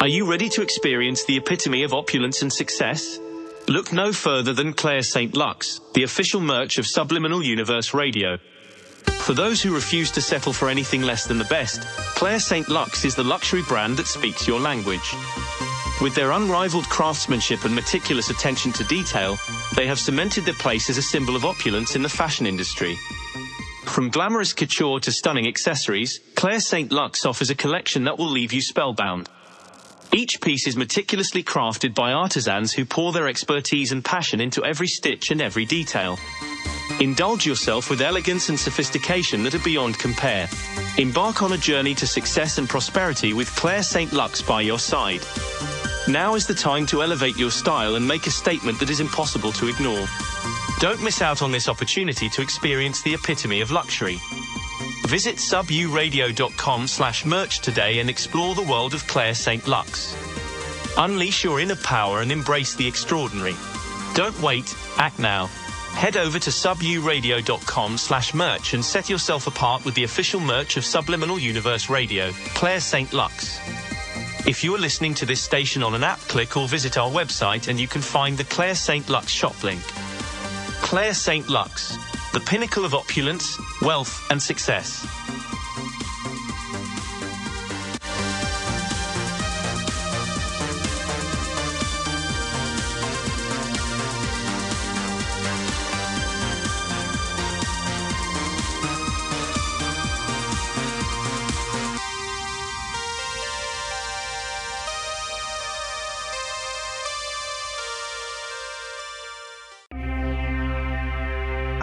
Are you ready to experience the epitome of opulence and success? Look no further than Claire St. Lux, the official merch of Subliminal Universe Radio. For those who refuse to settle for anything less than the best, Claire St. Lux is the luxury brand that speaks your language. With their unrivaled craftsmanship and meticulous attention to detail, they have cemented their place as a symbol of opulence in the fashion industry. From glamorous couture to stunning accessories, Claire St. Lux offers a collection that will leave you spellbound. Each piece is meticulously crafted by artisans who pour their expertise and passion into every stitch and every detail. Indulge yourself with elegance and sophistication that are beyond compare. Embark on a journey to success and prosperity with Claire St. Lux by your side. Now is the time to elevate your style and make a statement that is impossible to ignore. Don't miss out on this opportunity to experience the epitome of luxury. Visit suburadio.com slash merch today and explore the world of Claire St. Lux. Unleash your inner power and embrace the extraordinary. Don't wait, act now. Head over to suburadio.com slash merch and set yourself apart with the official merch of Subliminal Universe Radio, Claire St. Lux. If you are listening to this station on an app, click or visit our website and you can find the Claire St. Lux shop link. Claire St. Lux, the pinnacle of opulence, wealth, and success.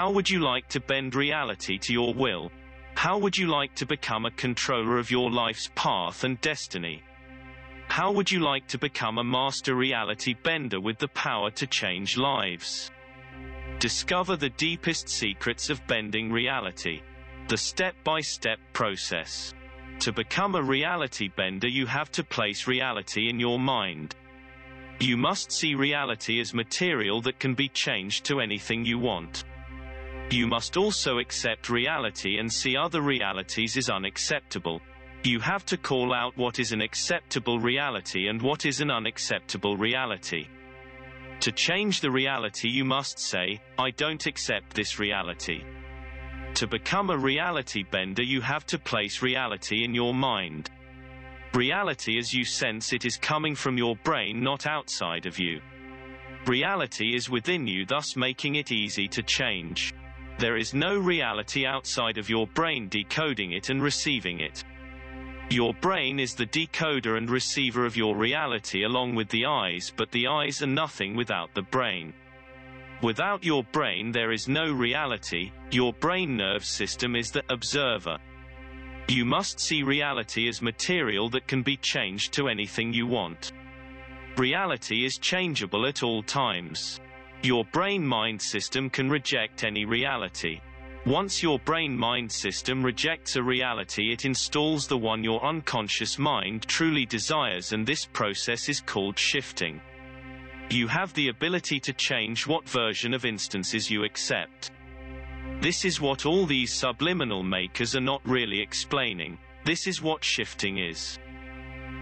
How would you like to bend reality to your will? How would you like to become a controller of your life's path and destiny? How would you like to become a master reality bender with the power to change lives? Discover the deepest secrets of bending reality. The step by step process. To become a reality bender, you have to place reality in your mind. You must see reality as material that can be changed to anything you want. You must also accept reality and see other realities as unacceptable. You have to call out what is an acceptable reality and what is an unacceptable reality. To change the reality, you must say, I don't accept this reality. To become a reality bender, you have to place reality in your mind. Reality as you sense it is coming from your brain, not outside of you. Reality is within you, thus making it easy to change. There is no reality outside of your brain decoding it and receiving it. Your brain is the decoder and receiver of your reality along with the eyes, but the eyes are nothing without the brain. Without your brain, there is no reality, your brain nerve system is the observer. You must see reality as material that can be changed to anything you want. Reality is changeable at all times. Your brain-mind system can reject any reality. Once your brain-mind system rejects a reality it installs the one your unconscious mind truly desires and this process is called shifting. You have the ability to change what version of instances you accept. This is what all these subliminal makers are not really explaining. This is what shifting is.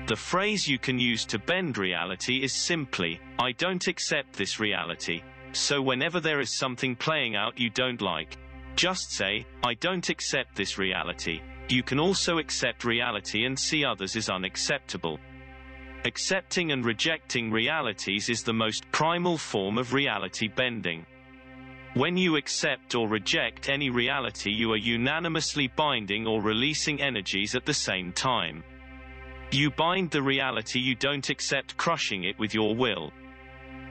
The phrase you can use to bend reality is simply, I don't accept this reality. So whenever there is something playing out you don't like, just say, I don't accept this reality. You can also accept reality and see others as unacceptable. Accepting and rejecting realities is the most primal form of reality bending. When you accept or reject any reality, you are unanimously binding or releasing energies at the same time. You bind the reality you don't accept, crushing it with your will.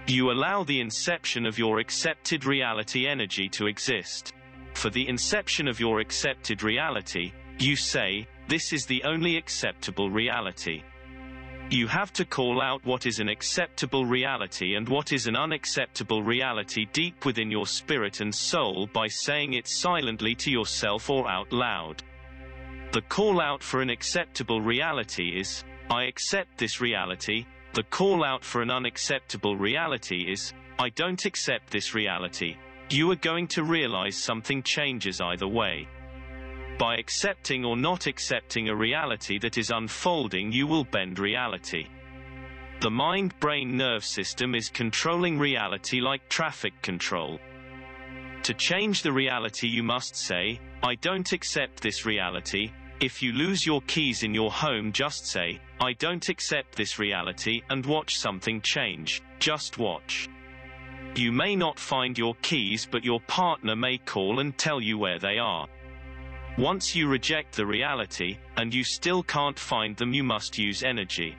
You allow the inception of your accepted reality energy to exist. For the inception of your accepted reality, you say, This is the only acceptable reality. You have to call out what is an acceptable reality and what is an unacceptable reality deep within your spirit and soul by saying it silently to yourself or out loud. The call out for an acceptable reality is, I accept this reality. The call out for an unacceptable reality is, I don't accept this reality. You are going to realize something changes either way. By accepting or not accepting a reality that is unfolding, you will bend reality. The mind-brain nerve system is controlling reality like traffic control. To change the reality you must say, I don't accept this reality. If you lose your keys in your home just say, I don't accept this reality and watch something change. Just watch. You may not find your keys but your partner may call and tell you where they are. Once you reject the reality, and you still can't find them you must use energy.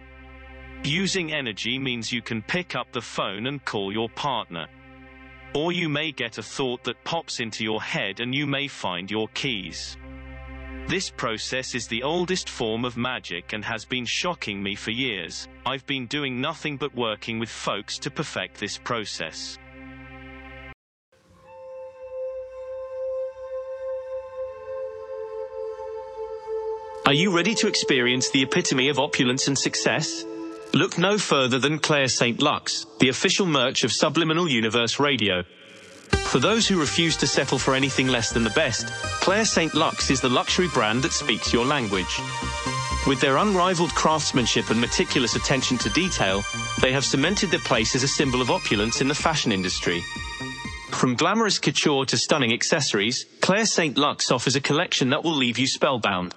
Using energy means you can pick up the phone and call your partner. Or you may get a thought that pops into your head and you may find your keys. This process is the oldest form of magic and has been shocking me for years. I've been doing nothing but working with folks to perfect this process. Are you ready to experience the epitome of opulence and success? Look no further than Claire St. Lux, the official merch of Subliminal Universe Radio. For those who refuse to settle for anything less than the best, Claire St. Lux is the luxury brand that speaks your language. With their unrivaled craftsmanship and meticulous attention to detail, they have cemented their place as a symbol of opulence in the fashion industry. From glamorous couture to stunning accessories, Claire St. Lux offers a collection that will leave you spellbound.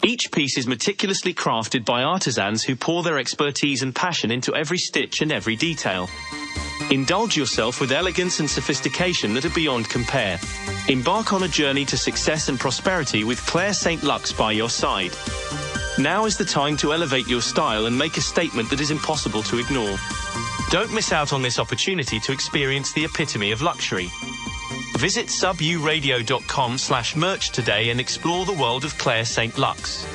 Each piece is meticulously crafted by artisans who pour their expertise and passion into every stitch and every detail. Indulge yourself with elegance and sophistication that are beyond compare. Embark on a journey to success and prosperity with Claire St. Lux by your side. Now is the time to elevate your style and make a statement that is impossible to ignore. Don't miss out on this opportunity to experience the epitome of luxury. Visit suburadio.com slash merch today and explore the world of Claire St. Lux.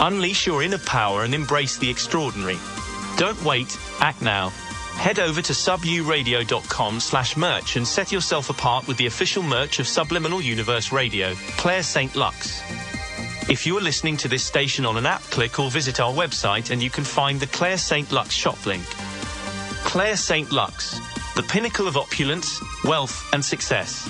Unleash your inner power and embrace the extraordinary. Don't wait, act now. Head over to suburadio.com slash merch and set yourself apart with the official merch of Subliminal Universe Radio, Claire St. Lux. If you are listening to this station on an app, click or visit our website and you can find the Claire St. Lux shop link. Claire St. Lux, the pinnacle of opulence, wealth, and success.